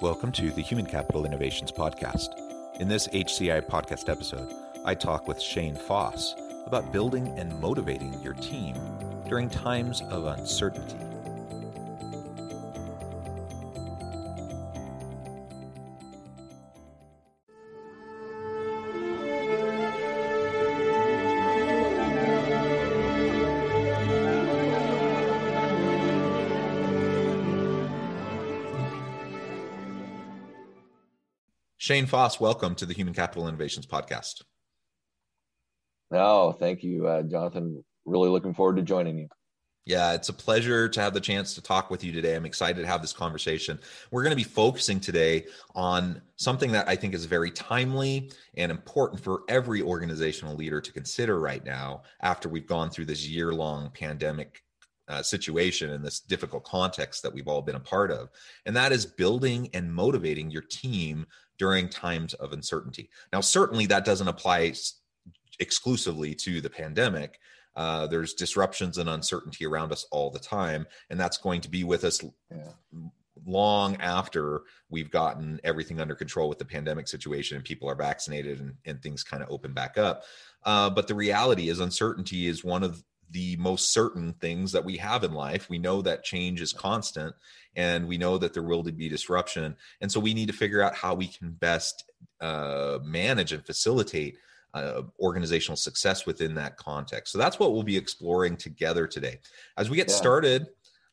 Welcome to the Human Capital Innovations Podcast. In this HCI podcast episode, I talk with Shane Foss about building and motivating your team during times of uncertainty. Shane Foss, welcome to the Human Capital Innovations Podcast. Oh, thank you, uh, Jonathan. Really looking forward to joining you. Yeah, it's a pleasure to have the chance to talk with you today. I'm excited to have this conversation. We're going to be focusing today on something that I think is very timely and important for every organizational leader to consider right now after we've gone through this year long pandemic uh, situation and this difficult context that we've all been a part of. And that is building and motivating your team during times of uncertainty. Now, certainly that doesn't apply exclusively to the pandemic. Uh, there's disruptions and uncertainty around us all the time, and that's going to be with us yeah. long after we've gotten everything under control with the pandemic situation and people are vaccinated and, and things kind of open back up. Uh, but the reality is, uncertainty is one of the most certain things that we have in life. We know that change is constant and we know that there will be disruption. And so we need to figure out how we can best uh, manage and facilitate uh, organizational success within that context. So that's what we'll be exploring together today. As we get yeah. started,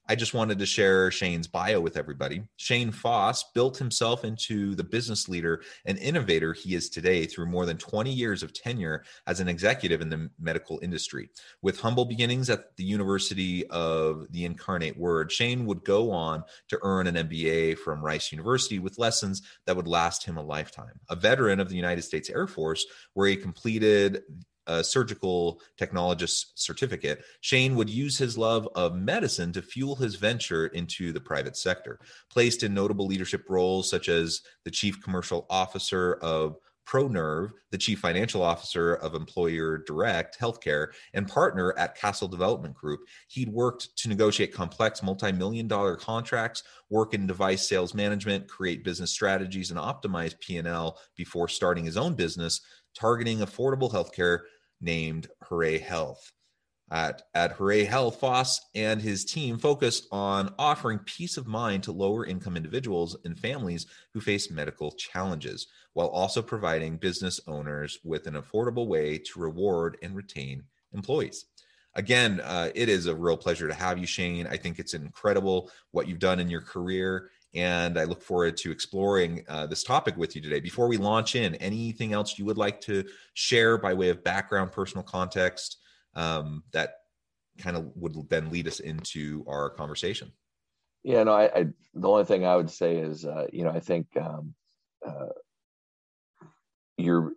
I just wanted to share Shane's bio with everybody. Shane Foss built himself into the business leader and innovator he is today through more than 20 years of tenure as an executive in the medical industry. With humble beginnings at the University of the Incarnate Word, Shane would go on to earn an MBA from Rice University with lessons that would last him a lifetime. A veteran of the United States Air Force, where he completed a surgical technologist certificate, Shane would use his love of medicine to fuel his venture into the private sector. Placed in notable leadership roles such as the chief commercial officer of ProNerve, the chief financial officer of Employer Direct Healthcare, and partner at Castle Development Group. He'd worked to negotiate complex multi million dollar contracts, work in device sales management, create business strategies, and optimize P&L before starting his own business, targeting affordable healthcare named Hooray Health. At, at Hooray Health, Foss and his team focus on offering peace of mind to lower income individuals and families who face medical challenges, while also providing business owners with an affordable way to reward and retain employees. Again, uh, it is a real pleasure to have you, Shane. I think it's incredible what you've done in your career and I look forward to exploring uh, this topic with you today. Before we launch in, anything else you would like to share by way of background, personal context um, that kind of would then lead us into our conversation? Yeah, no, I, I the only thing I would say is, uh, you know, I think um, uh, you're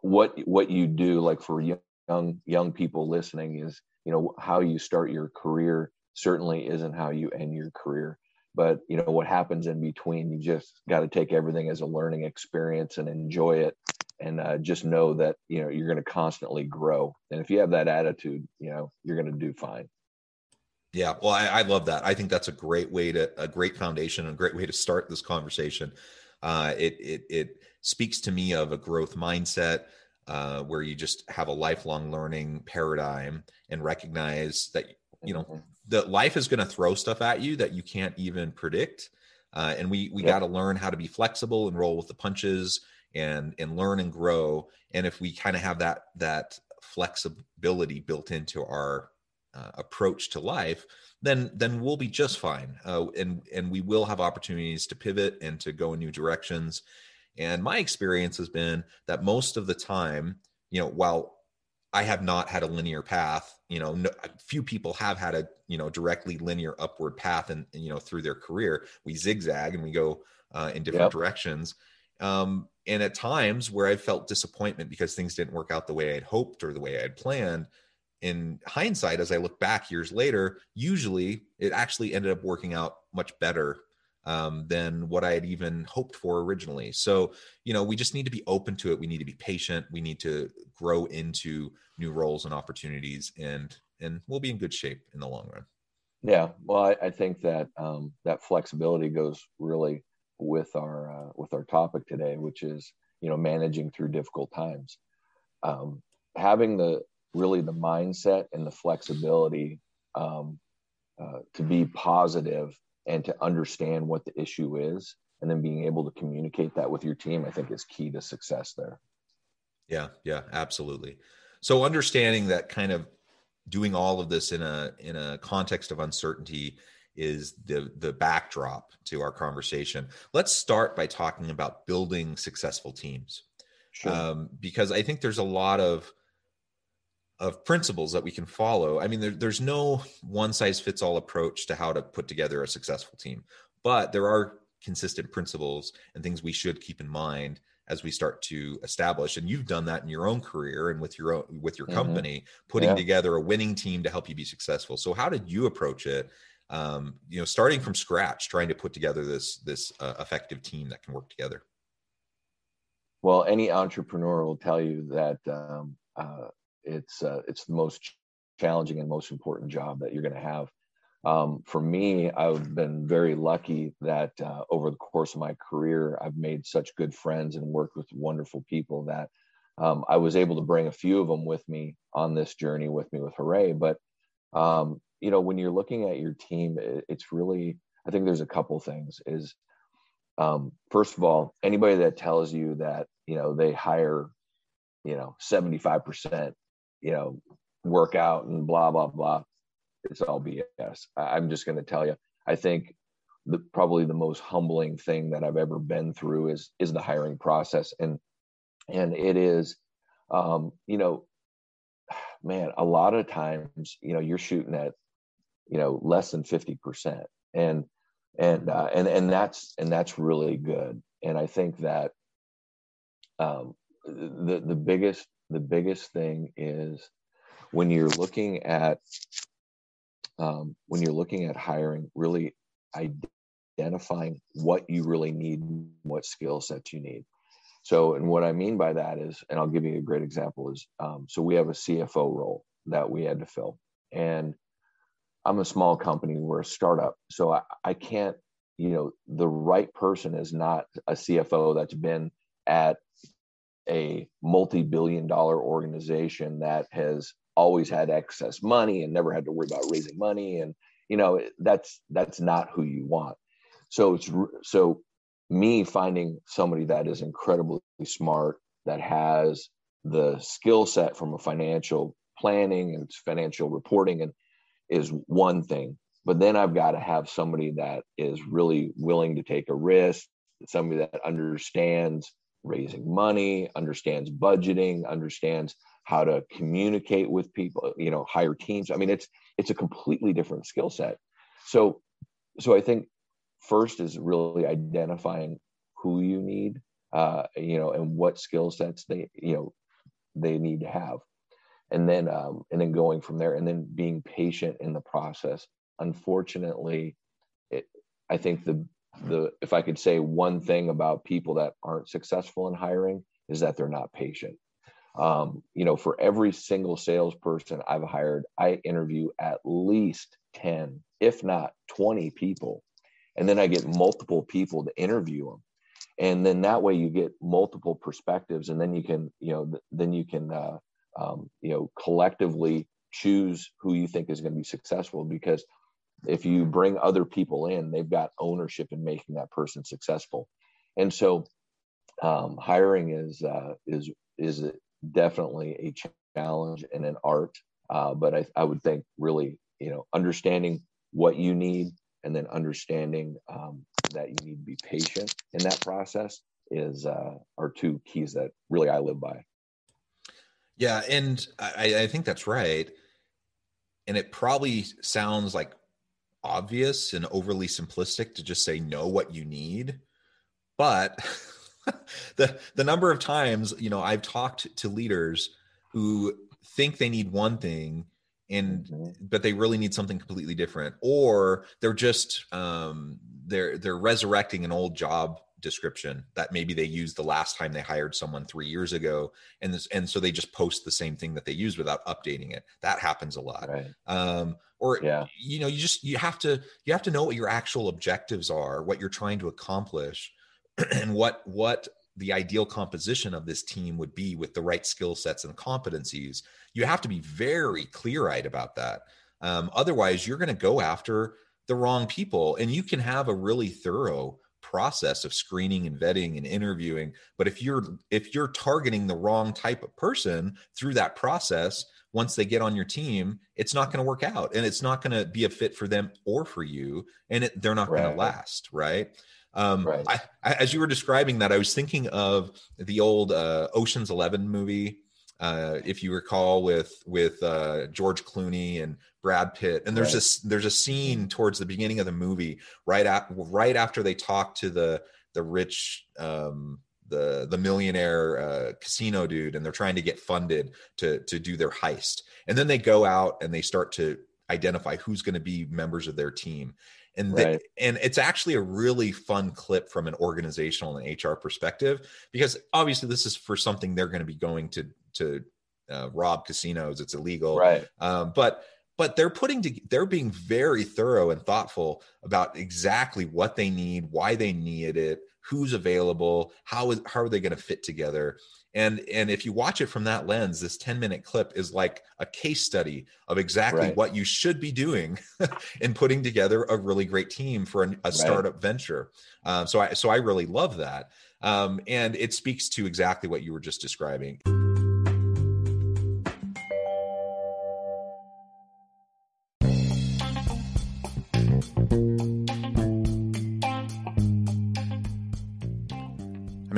what what you do, like for young young people listening, is you know how you start your career certainly isn't how you end your career but you know what happens in between you just got to take everything as a learning experience and enjoy it and uh, just know that you know you're going to constantly grow. And if you have that attitude you know you're going to do fine. Yeah well I, I, love that. I think that's a great way to a great foundation a great way to start this conversation. Uh, it it it speaks to me of a growth mindset uh, where you just have a lifelong learning paradigm and recognize that you know mm-hmm the life is going to throw stuff at you that you can't even predict. Uh, and we we got to learn how to be flexible and roll with the punches and and learn and grow. And if we kind of have that that flexibility built into our uh, approach to life, then then we'll be just fine. Uh, and and we will have opportunities to pivot and to go in new directions. And my experience has been that most of the time, you know, while I have not had a linear path. You know, no, few people have had a you know directly linear upward path, and you know through their career, we zigzag and we go uh, in different yep. directions. Um, and at times where I felt disappointment because things didn't work out the way I'd hoped or the way I had planned, in hindsight, as I look back years later, usually it actually ended up working out much better um, than what I had even hoped for originally. So, you know, we just need to be open to it. We need to be patient. We need to grow into new roles and opportunities, and and we'll be in good shape in the long run. Yeah, well, I, I think that um, that flexibility goes really with our uh, with our topic today, which is you know managing through difficult times. Um, having the really the mindset and the flexibility um, uh, to be positive and to understand what the issue is and then being able to communicate that with your team i think is key to success there. Yeah yeah absolutely. So understanding that kind of doing all of this in a in a context of uncertainty is the the backdrop to our conversation. Let's start by talking about building successful teams. Sure. um, because i think there's a lot of of principles that we can follow. I mean, there, there's no one size fits all approach to how to put together a successful team, but there are consistent principles and things we should keep in mind as we start to establish and you've done that in your own career and with your own with your mm-hmm. company putting yeah. together a winning team to help you be successful so how did you approach it um, you know starting from scratch trying to put together this this uh, effective team that can work together well any entrepreneur will tell you that um, uh, it's uh, it's the most challenging and most important job that you're going to have. Um, for me, I've been very lucky that uh, over the course of my career, I've made such good friends and worked with wonderful people that um, I was able to bring a few of them with me on this journey with me with Hooray. But um, you know, when you're looking at your team, it's really I think there's a couple things. Is um, first of all, anybody that tells you that you know they hire you know 75 percent you know, work out and blah, blah, blah. It's all BS. I'm just going to tell you, I think the, probably the most humbling thing that I've ever been through is, is the hiring process. And, and it is, um, you know, man, a lot of times, you know, you're shooting at, you know, less than 50%. And, and, uh, and, and that's, and that's really good. And I think that, um, the, the biggest the biggest thing is when you're looking at um, when you're looking at hiring, really identifying what you really need, what skill sets you need. So, and what I mean by that is, and I'll give you a great example is, um, so we have a CFO role that we had to fill, and I'm a small company, we're a startup, so I, I can't, you know, the right person is not a CFO that's been at a multi-billion dollar organization that has always had excess money and never had to worry about raising money. And you know that's that's not who you want. So it's so me finding somebody that is incredibly smart that has the skill set from a financial planning and financial reporting and is one thing but then i've got to have somebody that is really willing to take a risk somebody that understands raising money, understands budgeting, understands how to communicate with people, you know, hire teams. I mean, it's it's a completely different skill set. So so I think first is really identifying who you need, uh, you know, and what skill sets they, you know, they need to have. And then um, and then going from there and then being patient in the process. Unfortunately, it, I think the the if I could say one thing about people that aren't successful in hiring is that they're not patient. Um, you know, for every single salesperson I've hired, I interview at least 10, if not 20 people. And then I get multiple people to interview them. And then that way you get multiple perspectives. And then you can, you know, then you can, uh, um, you know, collectively choose who you think is going to be successful because if you bring other people in they've got ownership in making that person successful and so um, hiring is uh, is is definitely a challenge and an art uh, but I, I would think really you know understanding what you need and then understanding um, that you need to be patient in that process is uh, are two keys that really I live by. Yeah, and I, I think that's right. And it probably sounds like obvious and overly simplistic to just say know what you need. But the the number of times, you know, I've talked to leaders who think they need one thing and mm-hmm. but they really need something completely different or they're just um they're they're resurrecting an old job description that maybe they used the last time they hired someone three years ago and this and so they just post the same thing that they used without updating it that happens a lot right. um or yeah. you know you just you have to you have to know what your actual objectives are what you're trying to accomplish and what what the ideal composition of this team would be with the right skill sets and competencies you have to be very clear-eyed about that um, otherwise you're going to go after the wrong people and you can have a really thorough process of screening and vetting and interviewing but if you're if you're targeting the wrong type of person through that process once they get on your team it's not going to work out and it's not going to be a fit for them or for you and it, they're not right. going to last right um, right. I, I, as you were describing that i was thinking of the old uh, oceans 11 movie uh, if you recall with with uh, george clooney and Brad Pitt, and there's right. this there's a scene towards the beginning of the movie right at right after they talk to the the rich um, the the millionaire uh, casino dude, and they're trying to get funded to to do their heist, and then they go out and they start to identify who's going to be members of their team. And right. and it's actually a really fun clip from an organizational and HR perspective because obviously this is for something they're going to be going to to uh, rob casinos. It's illegal, right? Um, but but they're putting to, they're being very thorough and thoughtful about exactly what they need why they need it who's available how is how are they going to fit together and and if you watch it from that lens this 10 minute clip is like a case study of exactly right. what you should be doing in putting together a really great team for a, a startup right. venture um, so i so i really love that um, and it speaks to exactly what you were just describing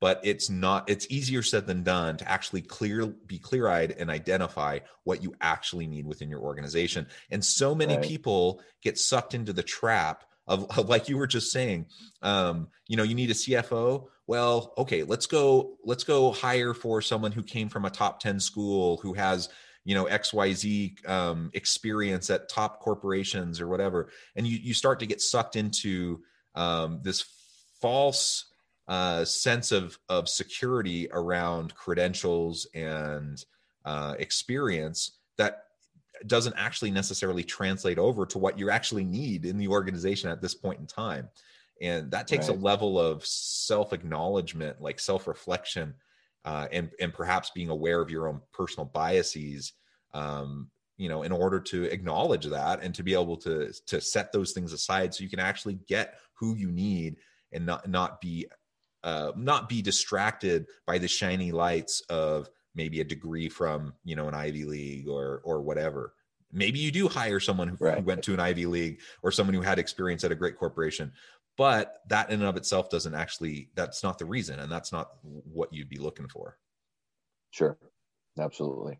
but it's not it's easier said than done to actually clear be clear-eyed and identify what you actually need within your organization. And so many right. people get sucked into the trap of, of, like you were just saying um, you know you need a cfo well okay let's go let's go hire for someone who came from a top 10 school who has you know xyz um, experience at top corporations or whatever. And you you start to get sucked into um, this false uh, sense of of security around credentials and uh, experience that doesn't actually necessarily translate over to what you actually need in the organization at this point in time and that takes right. a level of self acknowledgement like self reflection uh, and and perhaps being aware of your own personal biases um, you know in order to acknowledge that and to be able to to set those things aside so you can actually get who you need and not not be uh, not be distracted by the shiny lights of maybe a degree from you know an Ivy League or or whatever. maybe you do hire someone who, right. who went to an ivy league or someone who had experience at a great corporation but that in and of itself doesn't actually that's not the reason and that's not what you'd be looking for sure absolutely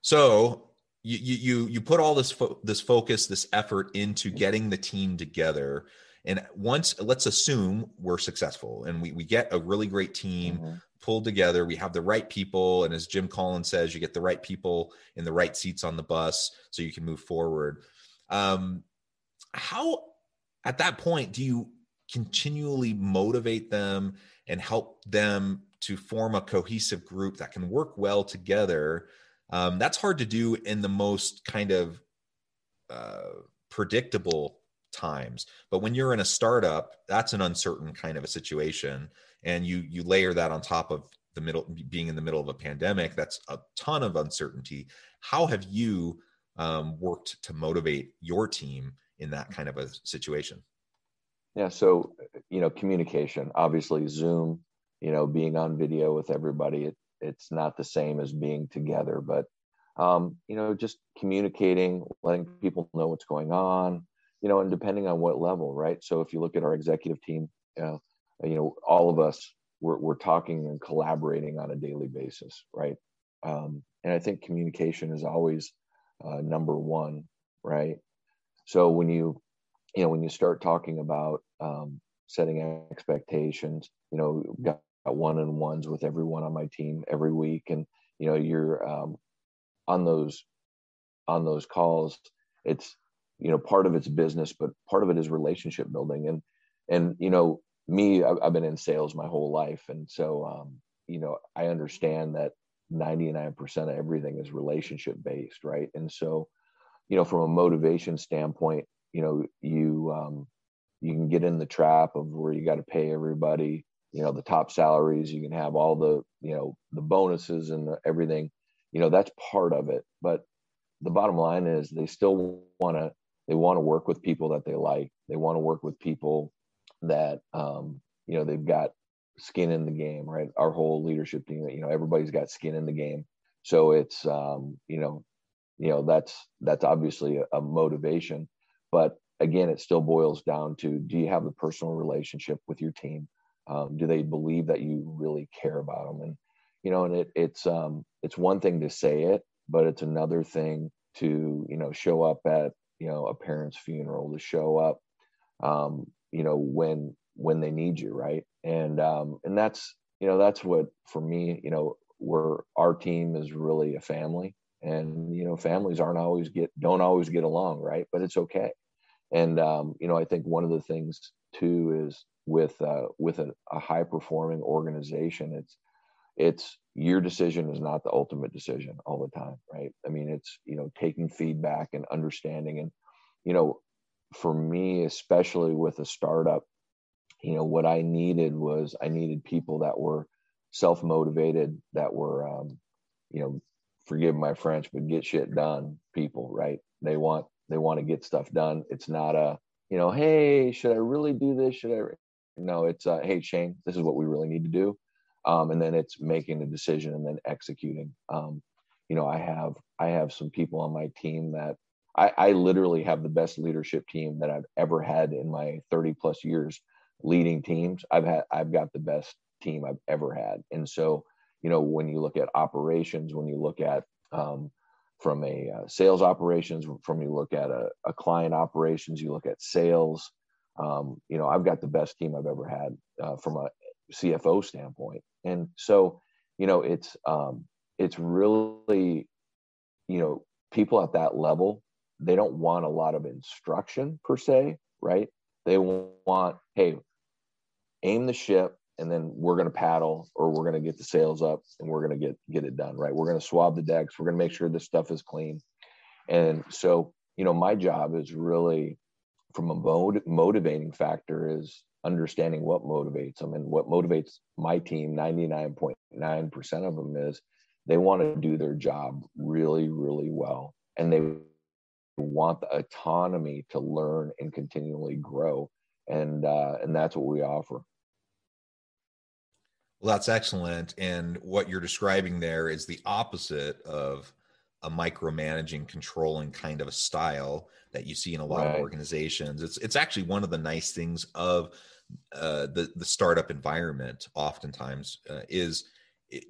so you you you put all this fo- this focus this effort into getting the team together and once let's assume we're successful and we, we get a really great team mm-hmm. pulled together. We have the right people. And as jim collins says you get the right people in the right seats on the bus so you can move forward. Um, how at that point do you continually motivate them and help them to form a cohesive group that can work well together? Um, that's hard to do in the most kind of uh, predictable times but when you're in a startup that's an uncertain kind of a situation and you you layer that on top of the middle being in the middle of a pandemic that's a ton of uncertainty how have you um, worked to motivate your team in that kind of a situation? Yeah, so you know, communication. Obviously, Zoom. You know, being on video with everybody, it, it's not the same as being together. But um, you know, just communicating, letting people know what's going on. You know, and depending on what level, right? So if you look at our executive team, uh, you know, all of us we're, we're talking and collaborating on a daily basis, right? Um, and I think communication is always uh, number one, right? So when you, you know, when you start talking about um, setting expectations, you know, got one on ones with everyone on my team every week, and you know, you're um, on those on those calls. It's you know, part of it's business, but part of it is relationship building, and and you know, me, I've, been in sales my whole life, and so um, you know, I understand that 99% of everything is relationship based, right? And so you know, from a motivation standpoint, you know, you um, you can get in the trap of where you got to pay everybody, you know, the top salaries. You can have all the, you know, the bonuses and the, everything. You know, that's part of it. But the bottom line is they still want to they want to work with people that they like. They want to work with people that um, you know they've got skin in the game, right? Our whole leadership team, you know, everybody's got skin in the game. So it's um, you know, you know that's that's obviously a, a motivation but again it still boils down to do you have a personal relationship with your team um, do they believe that you really care about them and you know and it, it's um it's one thing to say it but it's another thing to you know show up at you know a parent's funeral to show up um you know when when they need you right? And um and that's you know that's what for me you know where our team is really a family. And you know families aren't always get don't always get along right? But it's okay. And um, you know i think one of the things too is with uh, with a, a high performing organization it's it's your decision is not the ultimate decision all the time right i mean it's you know taking feedback and understanding and you know for me especially with a startup you know what i needed was i needed people that were self motivated that were um, you know forgive my French, but get shit done people, right? They want they want to get stuff done. It's not a, you know, hey, should I really do this? Should I? No, it's uh, hey Shane, this is what we really need to do, um, and then it's making the decision and then executing. Um, you know, I have I have some people on my team that I, I literally have the best leadership team that I've ever had in my 30 plus years leading teams. I've had I've got the best team I've ever had, and so you know, when you look at operations, when you look at um, from a uh, sales operations, from you look at a, a, client operations, you look at sales. Um, you know, I've got the best team I've ever had uh, from a CFO standpoint, and so you know, it's um, it's really, you know, people at that level, they don't want a lot of instruction per se, right? They want, hey, aim the ship, and then we're going to paddle or we're going to get the sails up and we're going to get get it done right? We're going to swab the decks. We're going to make sure this stuff is clean. And so you know my job is really from a motivating factor is understanding what motivates them. And what motivates my team 99.9% of them is they want to do their job really really well. And they want the autonomy to learn and continually grow. And uh, and that's what we offer. Well, that's excellent. And what you're describing there is the opposite of a micromanaging, controlling kind of a style that you see in a lot right. of organizations. It's it's actually one of the nice things of uh, the the startup environment. Oftentimes uh, is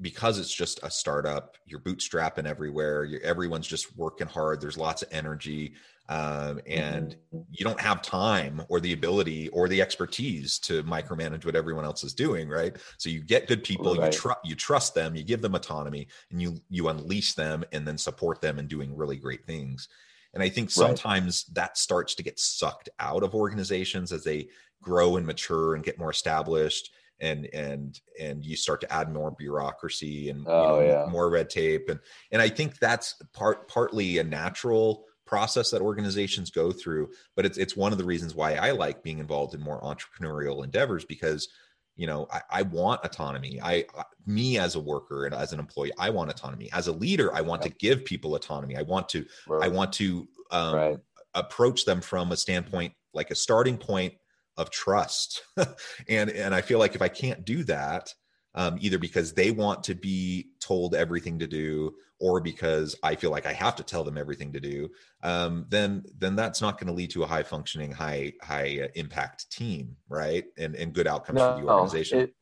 because it's just a startup. You're bootstrapping everywhere. You're, everyone's just working hard. There's lots of energy um, and mm-hmm. you don't have time or the ability or the expertise to micromanage what everyone else is doing right so you get good people right. you trust you trust them you give them autonomy and you you unleash them and then support them in doing really great things and i think sometimes right. that starts to get sucked out of organizations as they grow and mature and get more established and and and you start to add more bureaucracy and oh, you know, yeah. more red tape and and i think that's part partly a natural process that organizations go through but it's it's one of the reasons why i like being involved in more entrepreneurial endeavors because you know I, I want autonomy I, me as a worker and as an employee i want autonomy as a leader i want to give people autonomy i want to right. i want to um, right. approach them from a standpoint like a starting point of trust and and i feel like if i can't do that um, either because they want to be told everything to do or because I feel like I have to tell them everything to do, um, then then that's not going to lead to a high functioning, high high uh, impact team, right? And and good outcomes no, for the organization. It,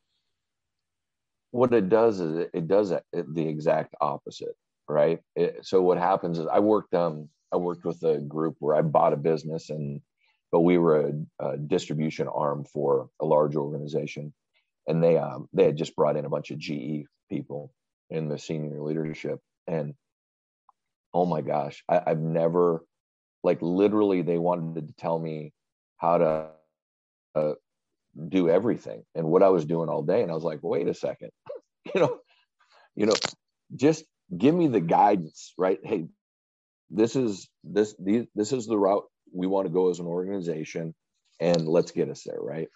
what it does is it, it does the exact opposite, right? It, so what happens is I worked um I worked with a group where I bought a business and but we were a, a distribution arm for a large organization. And they um, they had just brought in a bunch of GE people in the senior leadership, and oh my gosh, I, I've never like literally they wanted to tell me how to uh, do everything and what I was doing all day, and I was like, wait a second, you know, you know, just give me the guidance, right? Hey, this is this these, this is the route we want to go as an organization, and let's get us there, right?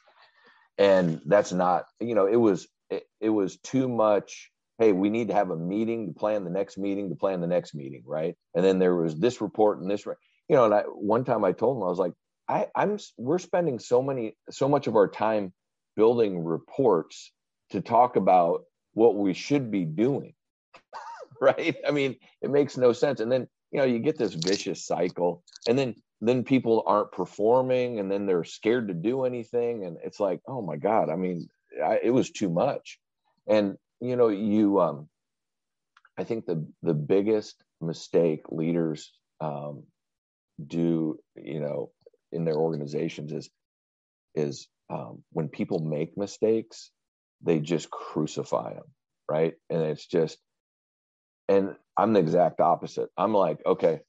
and that's not you know it was it, it was too much hey we need to have a meeting to plan the next meeting to plan the next meeting right? And then there was this report and this you know and I, one time i told him i was like I, i'm we're spending so many so much of our time building reports to talk about what we should be doing right? I mean it makes no sense. And then you know you get this vicious cycle and then then people aren't performing and then they're scared to do anything and it's like oh my god i mean I, it was too much. And you know you um i think the the biggest mistake leaders um do you know in their organizations is is um, when people make mistakes they just crucify them right? And it's just and i'm the exact opposite. I'm like okay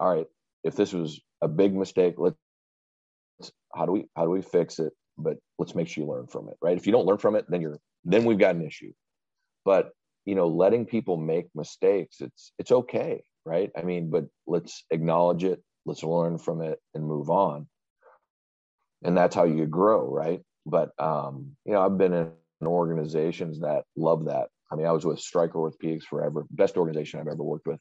all right if this was a big mistake let's how do we how do we fix it? But let's make sure you learn from it right? If you don't learn from it then you're then we've got an issue. But you know letting people make mistakes it's it's okay right? I mean but let's acknowledge it let's learn from it and move on. And that's how you grow right? But um you know i've been in organizations that love that. I mean i was with stryker orthopedics forever best organization i've ever worked with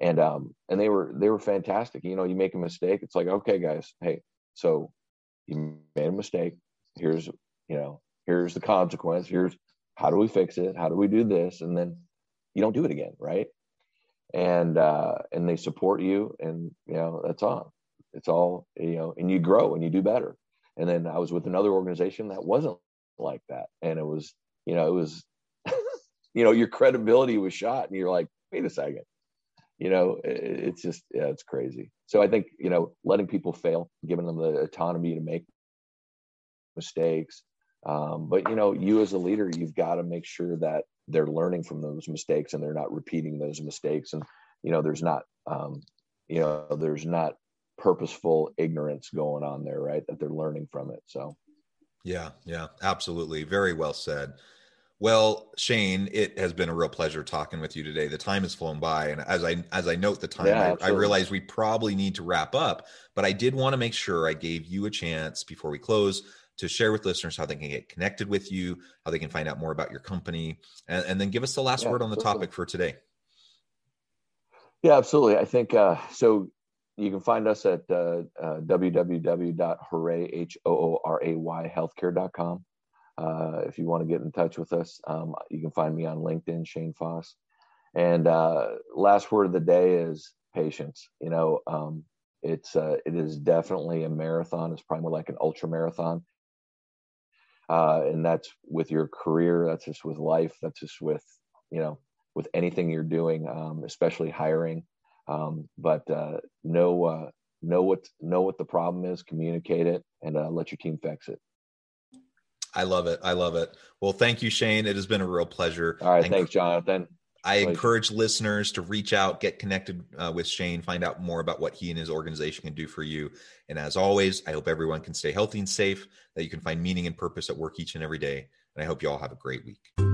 and um and they were they were fantastic. You know you make a mistake it's like okay guys hey so you made a mistake. Here's you know here's the consequence. Here's how do we fix it? How do we do this? And then you don't do it again right? And uh and they support you and you know that's on it's all you know and you grow and you do better. And then i was with another organization that wasn't like that. And it was you know it was you know your credibility was shot and you're like wait a second you know it's just yeah it's crazy. So i think you know letting people fail giving them the autonomy to make mistakes um, but you know you as a leader you've got to make sure that they're learning from those mistakes and they're not repeating those mistakes and you know there's not um, you know there's not purposeful ignorance going on there right that they're learning from it so. Yeah yeah absolutely. Very well said well, Shane, it has been a real pleasure talking with you today. The time has flown by, and as I as I note the time, yeah, I, I realize we probably need to wrap up. But I did want to make sure I gave you a chance before we close to share with listeners how they can get connected with you, how they can find out more about your company, and, and then give us the last yeah, word on the absolutely. topic for today. Yeah, absolutely. I think uh, so. You can find us at uh, uh, www.hooray, H-O-O-R-A-Y, healthcare.com. Uh, if you want to get in touch with us, um, you can find me on LinkedIn, Shane Foss. And uh, last word of the day is patience. You know, um, it's uh, it is definitely a marathon. It's probably more like an ultra marathon. Uh, and that's with your career. That's just with life. That's just with you know with anything you're doing, um, especially hiring. Um, but uh, know uh, know what know what the problem is, communicate it, and let your team fix it. I love it. I love it. Well, thank you, Shane. It has been a real pleasure. All right, thanks, Jonathan. I encourage listeners to reach out, get connected uh, with Shane, find out more about what he and his organization can do for you. And as always, I hope everyone can stay healthy and safe, that you can find meaning and purpose at work each and every day. And I hope you all have a great week.